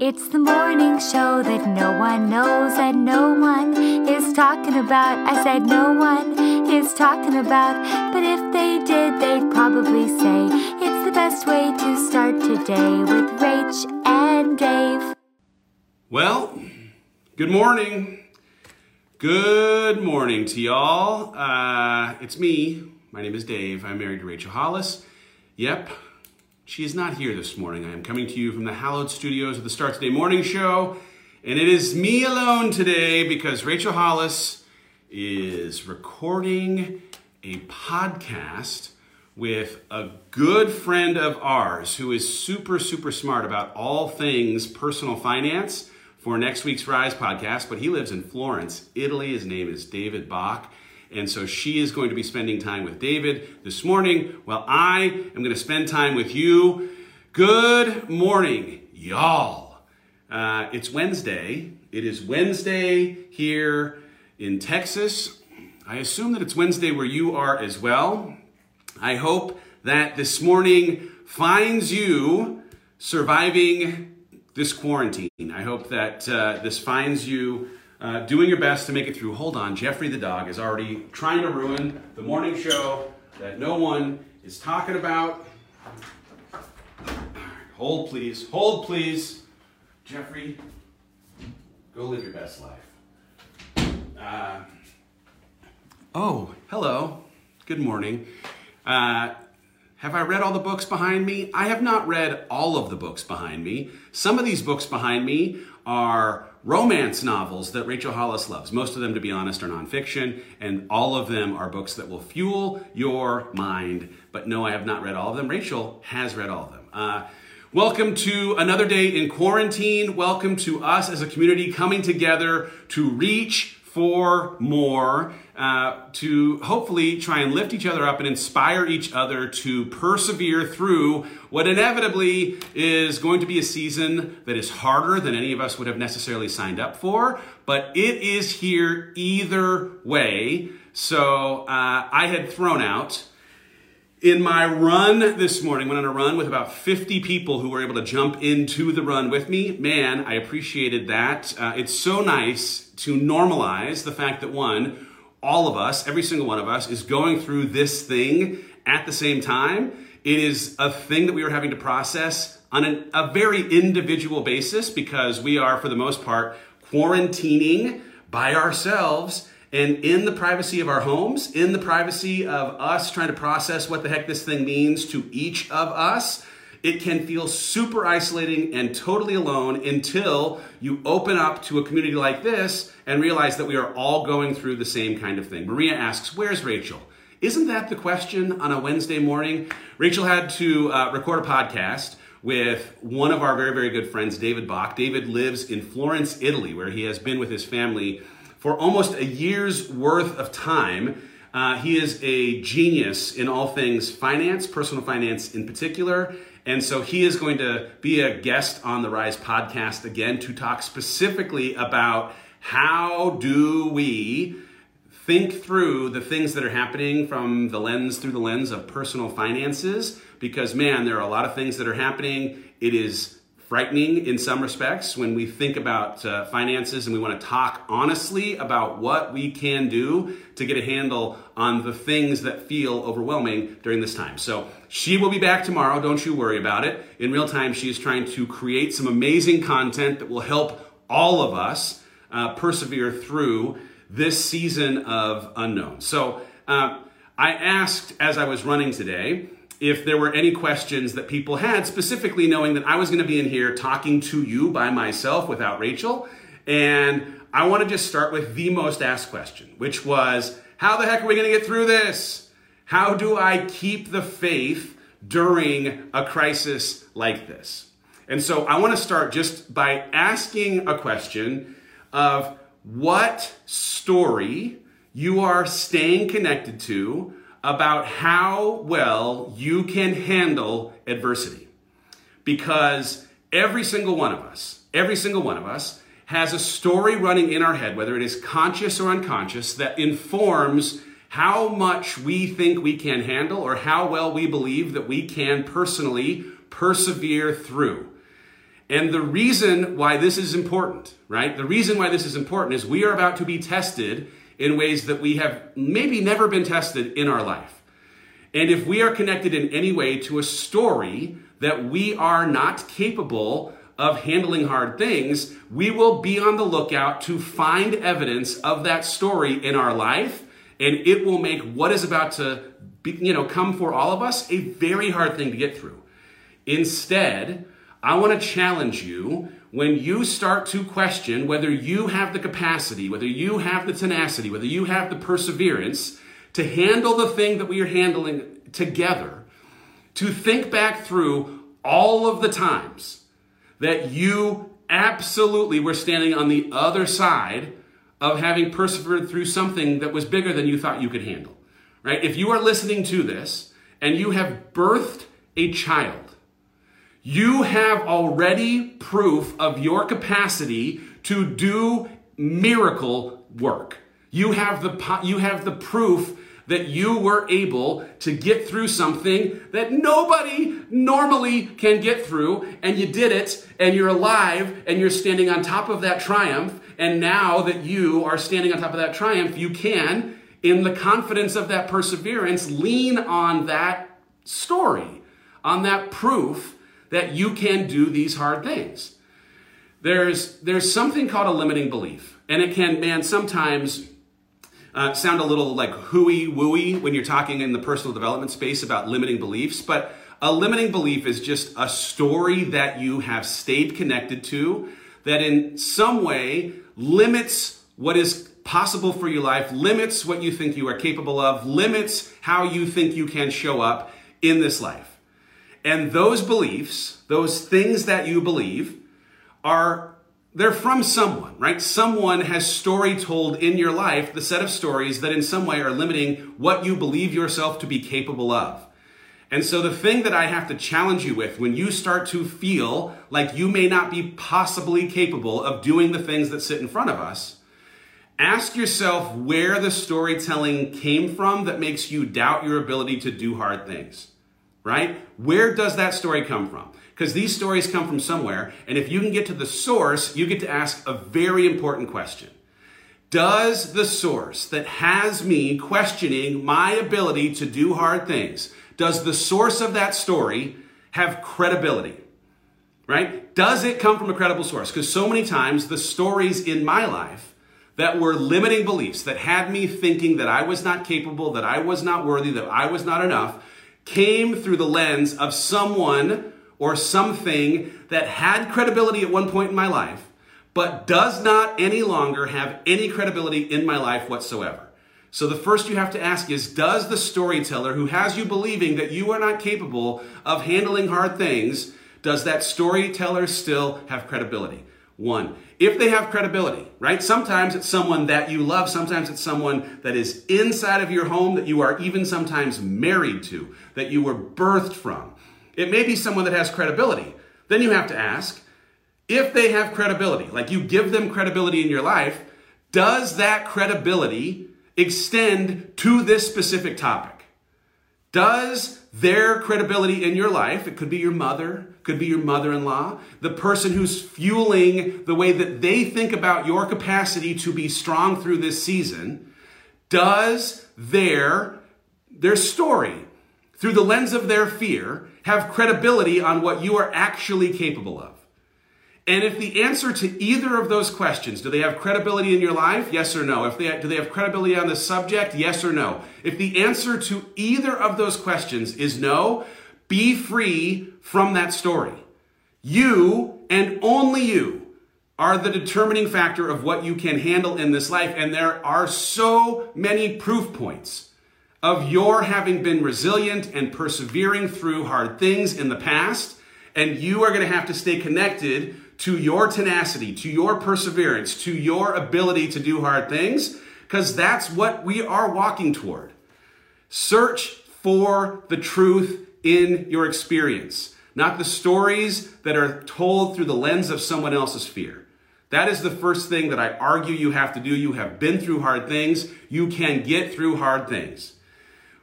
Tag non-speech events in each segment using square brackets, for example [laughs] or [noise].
It's the morning show that no one knows and no one is talking about. I said no one is talking about, but if they did, they'd probably say it's the best way to start today with Rach and Dave. Well, good morning. Good morning to y'all. Uh, it's me. My name is Dave. I'm married to Rachel Hollis. Yep, she is not here this morning. I am coming to you from the hallowed studios of the Start Today Morning Show. And it is me alone today because Rachel Hollis is recording a podcast with a good friend of ours who is super, super smart about all things personal finance for next week's Rise podcast. But he lives in Florence, Italy. His name is David Bach. And so she is going to be spending time with David this morning while I am going to spend time with you. Good morning, y'all. Uh, it's Wednesday. It is Wednesday here in Texas. I assume that it's Wednesday where you are as well. I hope that this morning finds you surviving this quarantine. I hope that uh, this finds you uh, doing your best to make it through. Hold on, Jeffrey the dog is already trying to ruin the morning show that no one is talking about. Hold, please. Hold, please. Jeffrey, go live your best life. Uh, oh, hello. Good morning. Uh, have I read all the books behind me? I have not read all of the books behind me. Some of these books behind me are romance novels that Rachel Hollis loves. Most of them, to be honest, are nonfiction, and all of them are books that will fuel your mind. But no, I have not read all of them. Rachel has read all of them. Uh, welcome to another day in quarantine. Welcome to us as a community coming together to reach for more, uh, to hopefully try and lift each other up and inspire each other to persevere through what inevitably is going to be a season that is harder than any of us would have necessarily signed up for, but it is here either way. So uh, I had thrown out in my run this morning, went on a run with about 50 people who were able to jump into the run with me. Man, I appreciated that. Uh, it's so nice to normalize the fact that one, all of us, every single one of us, is going through this thing at the same time. It is a thing that we are having to process on an, a very individual basis because we are, for the most part, quarantining by ourselves and in the privacy of our homes, in the privacy of us trying to process what the heck this thing means to each of us, it can feel super isolating and totally alone until you open up to a community like this and realize that we are all going through the same kind of thing. Maria asks, Where's Rachel? Isn't that the question on a Wednesday morning? Rachel had to uh, record a podcast with one of our very, very good friends, David Bach. David lives in Florence, Italy, where he has been with his family for almost a year's worth of time. Uh, he is a genius in all things finance, personal finance in particular. And so he is going to be a guest on the Rise podcast again to talk specifically about how do we think through the things that are happening from the lens through the lens of personal finances. Because man there are a lot of things that are happening. It is frightening in some respects when we think about uh, finances and we want to talk honestly about what we can do to get a handle on the things that feel overwhelming during this time. So she will be back tomorrow. Don't you worry about it. In real time, she is trying to create some amazing content that will help all of us uh, persevere through this season of unknown. So uh, I asked as I was running today, if there were any questions that people had, specifically knowing that I was going to be in here talking to you by myself without Rachel. And I want to just start with the most asked question, which was how the heck are we going to get through this? How do I keep the faith during a crisis like this? And so I want to start just by asking a question of what story you are staying connected to about how well you can handle adversity. Because every single one of us, every single one of us has a story running in our head, whether it is conscious or unconscious, that informs how much we think we can handle or how well we believe that we can personally persevere through. And the reason why this is important, right? The reason why this is important is we are about to be tested in ways that we have maybe never been tested in our life. And if we are connected in any way to a story that we are not capable of handling hard things, we will be on the lookout to find evidence of that story in our life, and it will make what is about to be, you know come for all of us a very hard thing to get through. Instead, I want to challenge you when you start to question whether you have the capacity, whether you have the tenacity, whether you have the perseverance to handle the thing that we are handling together, to think back through all of the times that you absolutely were standing on the other side of having persevered through something that was bigger than you thought you could handle. Right? If you are listening to this and you have birthed a child, you have already proof of your capacity to do miracle work. You have the you have the proof that you were able to get through something that nobody normally can get through and you did it and you're alive and you're standing on top of that triumph and now that you are standing on top of that triumph you can in the confidence of that perseverance lean on that story on that proof that you can do these hard things. There's, there's something called a limiting belief, and it can, man, sometimes uh, sound a little like hooey wooey when you're talking in the personal development space about limiting beliefs, but a limiting belief is just a story that you have stayed connected to that in some way limits what is possible for your life, limits what you think you are capable of, limits how you think you can show up in this life. And those beliefs, those things that you believe, are they're from someone, right? Someone has story told in your life, the set of stories that in some way are limiting what you believe yourself to be capable of. And so the thing that I have to challenge you with when you start to feel like you may not be possibly capable of doing the things that sit in front of us, ask yourself where the storytelling came from that makes you doubt your ability to do hard things right? Where does that story come from? Because these stories come from somewhere, and if you can get to the source, you get to ask a very important question. Does the source that has me questioning my ability to do hard things, does the source of that story have credibility? Right? Does it come from a credible source? Because so many times the stories in my life that were limiting beliefs that had me thinking that I was not capable, that I was not worthy, that I was not enough, came through the lens of someone or something that had credibility at one point in my life, but does not any longer have any credibility in my life whatsoever. So the first you have to ask is Does the storyteller who has you believing that you are not capable of handling hard things, does that storyteller still have credibility? One if they have credibility, right? Sometimes it's someone that you love, sometimes it's someone that is inside of your home that you are even sometimes married to, that you were birthed from. It may be someone that has credibility. Then you have to ask if they have credibility, like you give them credibility in your life, does that credibility extend to this specific topic? Does their credibility in your life, it could be your mother, could be your mother in law, the person who's fueling the way that they think about your capacity to be strong through this season, does their, their story, through the lens of their fear, have credibility on what you are actually capable of? And if the answer to either of those questions, do they have credibility in your life? Yes or no? If they do they have credibility on the subject? Yes or no? If the answer to either of those questions is no, be free from that story. You and only you are the determining factor of what you can handle in this life and there are so many proof points of your having been resilient and persevering through hard things in the past and you are going to have to stay connected to your tenacity, to your perseverance, to your ability to do hard things, because that's what we are walking toward. Search for the truth in your experience, not the stories that are told through the lens of someone else's fear. That is the first thing that I argue you have to do. You have been through hard things. You can get through hard things.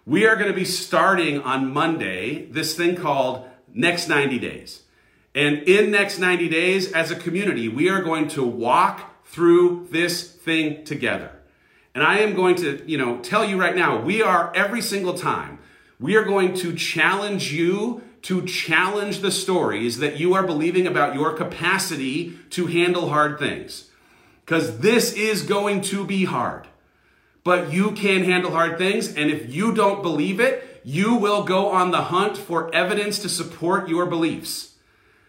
We are going to be starting on Monday this thing called Next 90 Days. And in next 90 days, as a community, we are going to walk through this thing together. And I am going to, you know, tell you right now, we are every single time, we are going to challenge you to challenge the stories that you are believing about your capacity to handle hard things. Because this is going to be hard. But you can handle hard things. And if you don't believe it, you will go on the hunt for evidence to support your beliefs.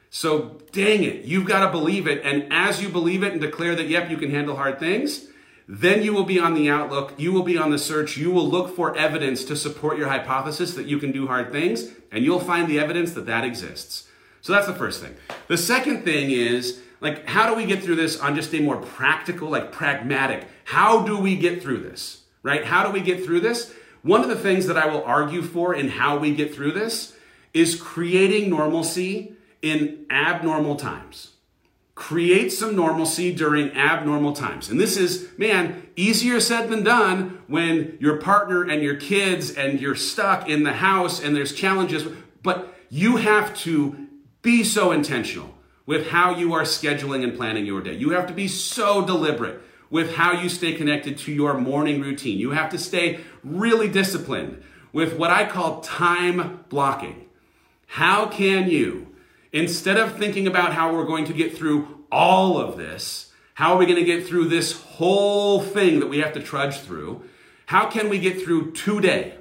So, dang it, you've got to believe it. And as you believe it and declare that, yep, you can handle hard things, then you will be on the outlook, you will be on the search, you will look for evidence to support your hypothesis that you can do hard things, and you'll find the evidence that that exists. So, that's the first thing. The second thing is, like, how do we get through this on just a more practical, like pragmatic? How do we get through this? Right? How do we get through this? One of the things that I will argue for in how we get through this is creating normalcy in abnormal times. Create some normalcy during abnormal times. And this is, man, easier said than done when your partner and your kids and you're stuck in the house and there's challenges. But you have to be so intentional with how you are scheduling and planning your day. You have to be so deliberate with how you stay connected to your morning routine. You have to stay really disciplined with what I call time blocking. How can you Instead of thinking about how we're going to get through all of this, how are we going to get through this whole thing that we have to trudge through? How can we get through today?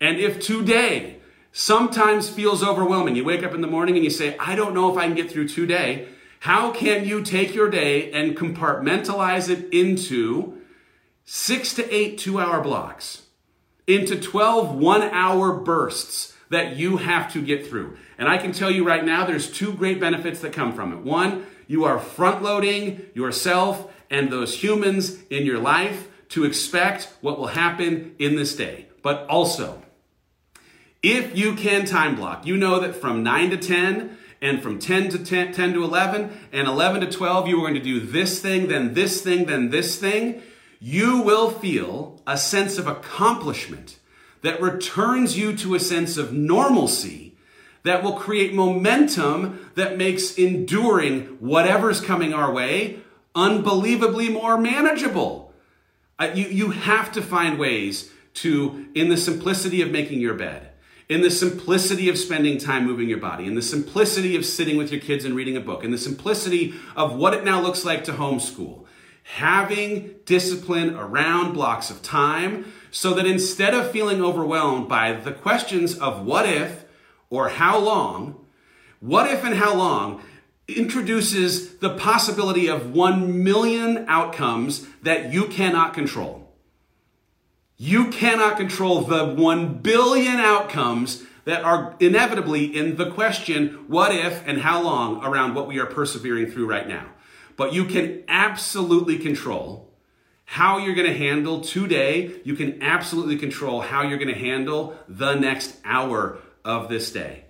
And if today sometimes feels overwhelming, you wake up in the morning and you say, I don't know if I can get through today, how can you take your day and compartmentalize it into six to eight two hour blocks, into 12 one hour bursts that you have to get through? And I can tell you right now, there's two great benefits that come from it. One, you are front loading yourself and those humans in your life to expect what will happen in this day. But also, if you can time block, you know that from 9 to 10 and from 10 to 10, 10 to 11 and 11 to 12, you are going to do this thing, then this thing, then this thing. You will feel a sense of accomplishment that returns you to a sense of normalcy that will create momentum that makes enduring whatever's coming our way unbelievably more manageable. Uh, you, you have to find ways to, in the simplicity of making your bed, in the simplicity of spending time moving your body, in the simplicity of sitting with your kids and reading a book, in the simplicity of what it now looks like to homeschool, having discipline around blocks of time so that instead of feeling overwhelmed by the questions of what if, or how long, what if and how long introduces the possibility of 1 million outcomes that you cannot control. You cannot control the 1 billion outcomes that are inevitably in the question, what if and how long, around what we are persevering through right now. But you can absolutely control how you're going to handle today. You can absolutely control how you're going to handle the next hour of this day.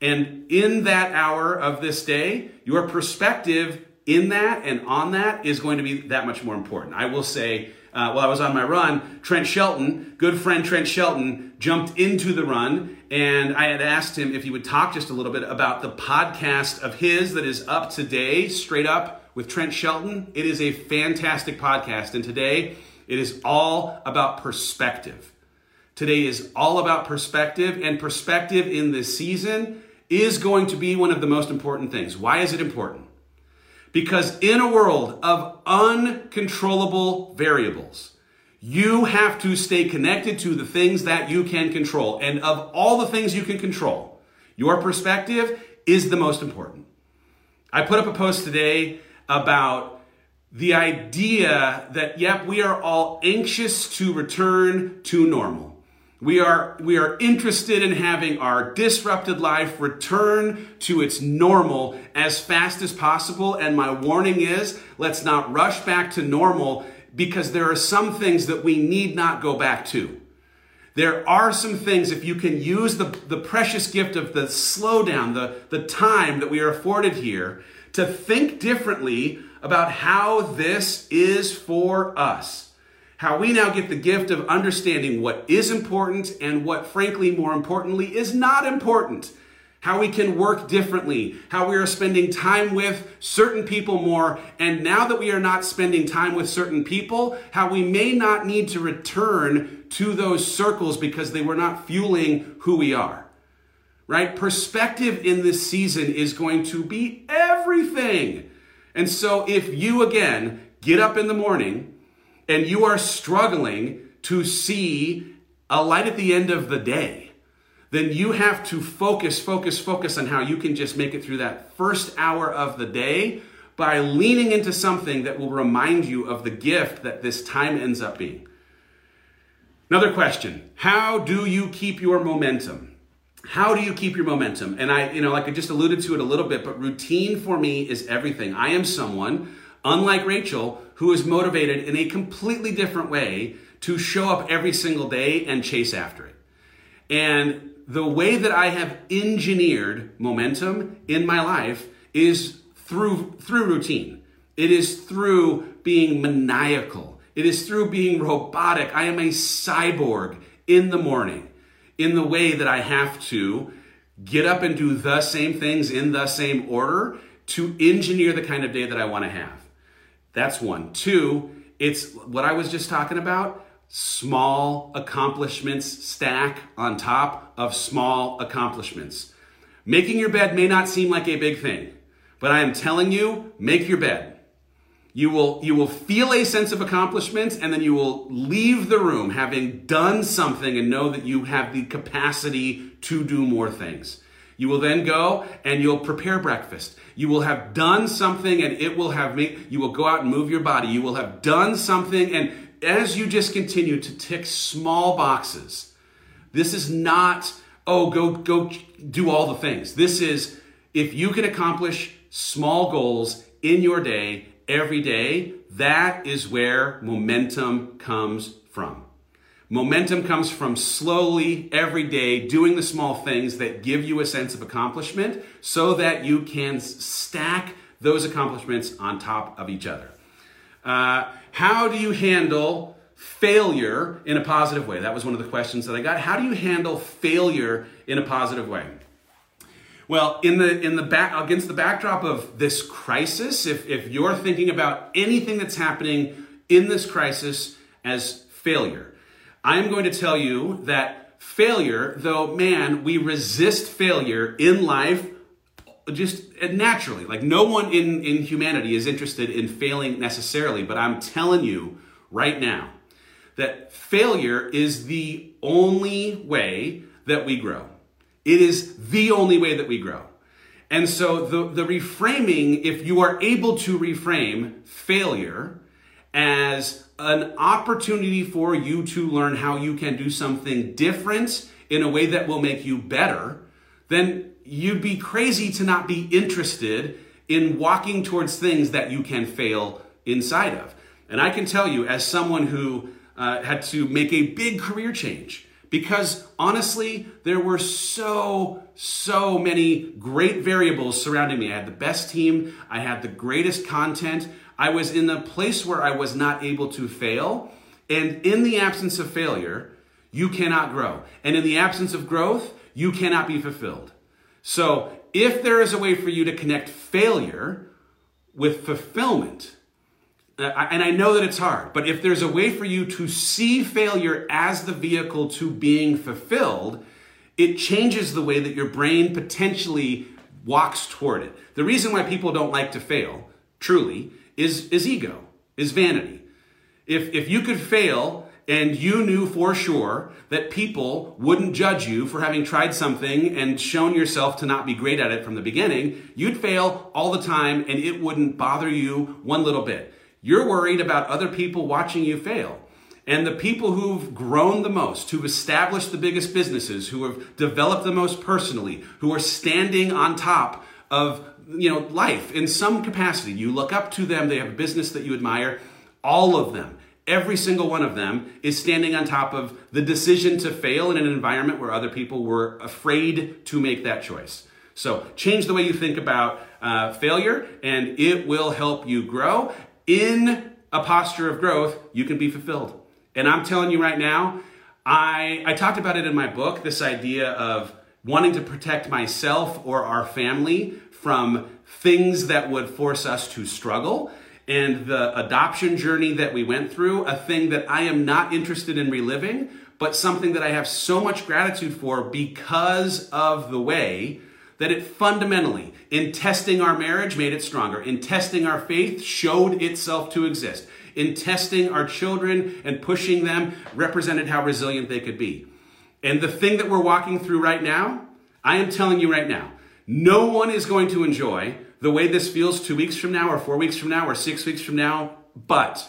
And in that hour of this day, your perspective in that and on that is going to be that much more important. I will say, uh, while I was on my run, Trent Shelton, good friend Trent Shelton, jumped into the run, and I had asked him if he would talk just a little bit about the podcast of his that is up today, straight up with Trent Shelton. It is a fantastic podcast, and today it is all about perspective. Today is all about perspective, and perspective in this season is going to be one of the most important things. Why is it important? Because in a world of uncontrollable variables, you have to stay connected to the things that you can control. And of all the things you can control, your perspective is the most important. I put up a post today about the idea that, yep, we are all anxious to return to normal. We are, we are interested in having our disrupted life return to its normal as fast as possible. And my warning is let's not rush back to normal because there are some things that we need not go back to. There are some things, if you can use the, the precious gift of the slowdown, the, the time that we are afforded here, to think differently about how this is for us how we now get the gift of understanding what is important and what, frankly, more importantly, is not important. How we can work differently, how we are spending time with certain people more, and now that we are not spending time with certain people, how we may not need to return to those circles because they were not fueling who we are. Right? Perspective in this season is going to be everything. And so if you again get up in the morning and you are struggling to see a light at the end of the day, then you have to focus, focus, focus on how you can just make it through that first hour of the day by leaning into something that will remind you of the gift that this time ends up being. Another question How do you keep your momentum? How do you keep your momentum? And I, you know, like I just alluded to it a little bit, but routine for me is everything. I am someone, unlike Rachel, who is motivated in a completely different way to show up every single day and chase after it. And the way that I have engineered momentum in my life is through through routine. It is through being maniacal. It is through being robotic. I am a cyborg in the morning in the way that I have to get up and do the same things in the same order to engineer the kind of day that I want to have. That's one. Two, it's what I was just talking about small accomplishments stack on top of small accomplishments. Making your bed may not seem like a big thing, but I am telling you, make your bed. You will, you will feel a sense of accomplishment and then you will leave the room having done something and know that you have the capacity to do more things. You will then go and you'll prepare breakfast. You will have done something and it will have made, you will go out and move your body. You will have done something and as you just continue to tick small boxes, this is not, oh, go, go do all the things. This is if you can accomplish small goals in your day, every day, that is where momentum comes from. Momentum comes from slowly, every day, doing the small things that give you a sense of accomplishment so that you can stack those accomplishments on top of each other. Uh, how do you handle failure in a positive way? That was one of the questions that I got. How do you handle failure in a positive way? Well, in the in the back against the backdrop of this crisis, if, if you're thinking about anything that's happening in this crisis as failure, I'm going to tell you that failure, though man, we resist failure in life just uh, naturally like no one in in humanity is interested in failing necessarily but i'm telling you right now that failure is the only way that we grow. It is the only way that we grow. And so the the reframing if you are able to reframe failure as an opportunity for you to learn how you can do something different in a way that will make you better then you'd be crazy to not be interested in walking towards things that you can fail inside of. And I can tell you, as someone who uh, had to make a big career change, because honestly, there were so, so many great variables surrounding me. I had the best team, I had the greatest content, I was in a place where I was not able to fail. And in the absence of failure, you cannot grow. And in the absence of growth, you cannot be fulfilled. So, if there is a way for you to connect failure with fulfillment, uh, and I know that it's hard, but if there's a way for you to see failure as the vehicle to being fulfilled, it changes the way that your brain potentially walks toward it. The reason why people don't like to fail, truly, is, is ego, is vanity. If, if you could fail and you knew for sure that people wouldn't judge you for having tried something and shown yourself to not be great at it from the beginning, you'd fail all the time and it wouldn't bother you one little bit. You're worried about other people watching you fail. And the people who've grown the most, who've established the biggest businesses, who have developed the most personally, who are standing on top of you know life in some capacity, you look up to them, they have a business that you admire, all of them Every single one of them is standing on top of the decision to fail in an environment where other people were afraid to make that choice. So change the way you think about uh, failure, and it will help you grow. In a posture of growth, you can be fulfilled. And I'm telling you right now, I, I talked about it in my book this idea of wanting to protect myself or our family from things that would force us to struggle. And the adoption journey that we went through, a thing that I am not interested in reliving, but something that I have so much gratitude for because of the way that it fundamentally, in testing our marriage, made it stronger. In testing our faith, showed itself to exist. In testing our children and pushing them, represented how resilient they could be. And the thing that we're walking through right now, I am telling you right now, no one is going to enjoy the way this feels two weeks from now, or four weeks from now, or six weeks from now. But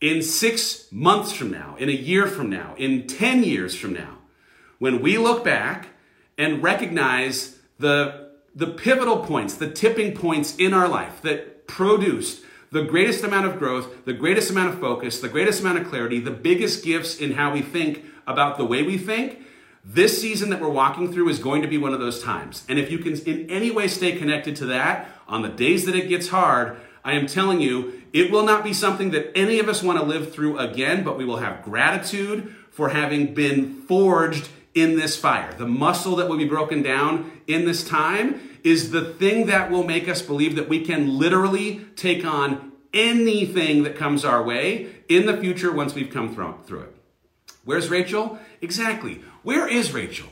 in six months from now, in a year from now, in 10 years from now, when we look back and recognize the, the pivotal points, the tipping points in our life that produced the greatest amount of growth, the greatest amount of focus, the greatest amount of clarity, the biggest gifts in how we think about the way we think, this season that we're walking through is going to be one of those times. And if you can in any way stay connected to that on the days that it gets hard, I am telling you, it will not be something that any of us want to live through again, but we will have gratitude for having been forged in this fire. The muscle that will be broken down in this time is the thing that will make us believe that we can literally take on anything that comes our way in the future once we've come through it. Where's Rachel? Exactly. Where is Rachel?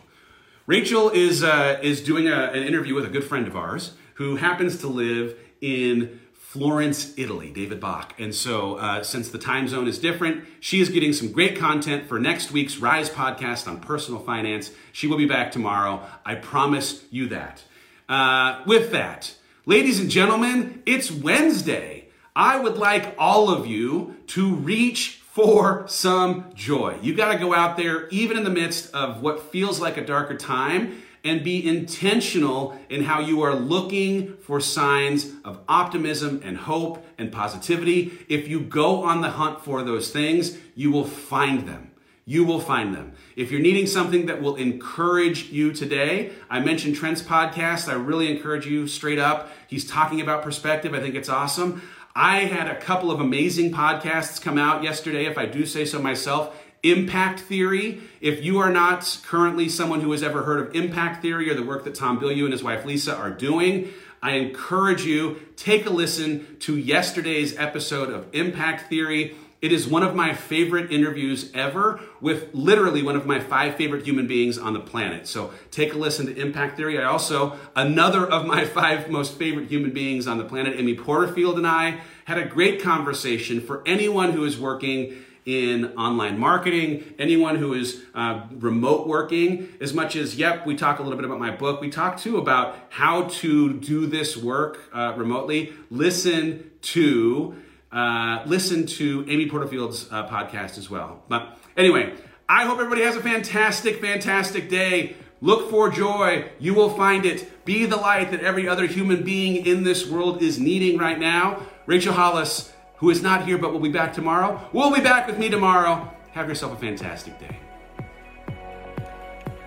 Rachel is, uh, is doing a, an interview with a good friend of ours who happens to live in Florence, Italy, David Bach. And so, uh, since the time zone is different, she is getting some great content for next week's Rise podcast on personal finance. She will be back tomorrow. I promise you that. Uh, with that, ladies and gentlemen, it's Wednesday. I would like all of you to reach for some joy. You got to go out there, even in the midst of what feels like a darker time, and be intentional in how you are looking for signs of optimism and hope and positivity. If you go on the hunt for those things, you will find them. You will find them. If you're needing something that will encourage you today, I mentioned Trent's podcast. I really encourage you straight up. He's talking about perspective. I think it's awesome. I had a couple of amazing podcasts come out yesterday, if I do say so myself. Impact theory. If you are not currently someone who has ever heard of impact theory or the work that Tom Bilyeu and his wife Lisa are doing, I encourage you take a listen to yesterday's episode of Impact Theory. It is one of my favorite interviews ever with literally one of my five favorite human beings on the planet. So take a listen to Impact Theory. I also, another of my [laughs] five most favorite human beings on the planet, Amy Porterfield, and I had a great conversation for anyone who is working in online marketing, anyone who is uh, remote working, as much as, yep, we talk a little bit about my book, we talk too about how to do this work uh, remotely. Listen to uh, listen to Amy Porterfield's uh, podcast as well. But anyway, I hope everybody has a fantastic, fantastic day. Look for joy. You will find it. Be the light that every other human being in this world is needing right now. Rachel Hollis who is not here but will be back tomorrow, will be back with me tomorrow. Have yourself a fantastic day.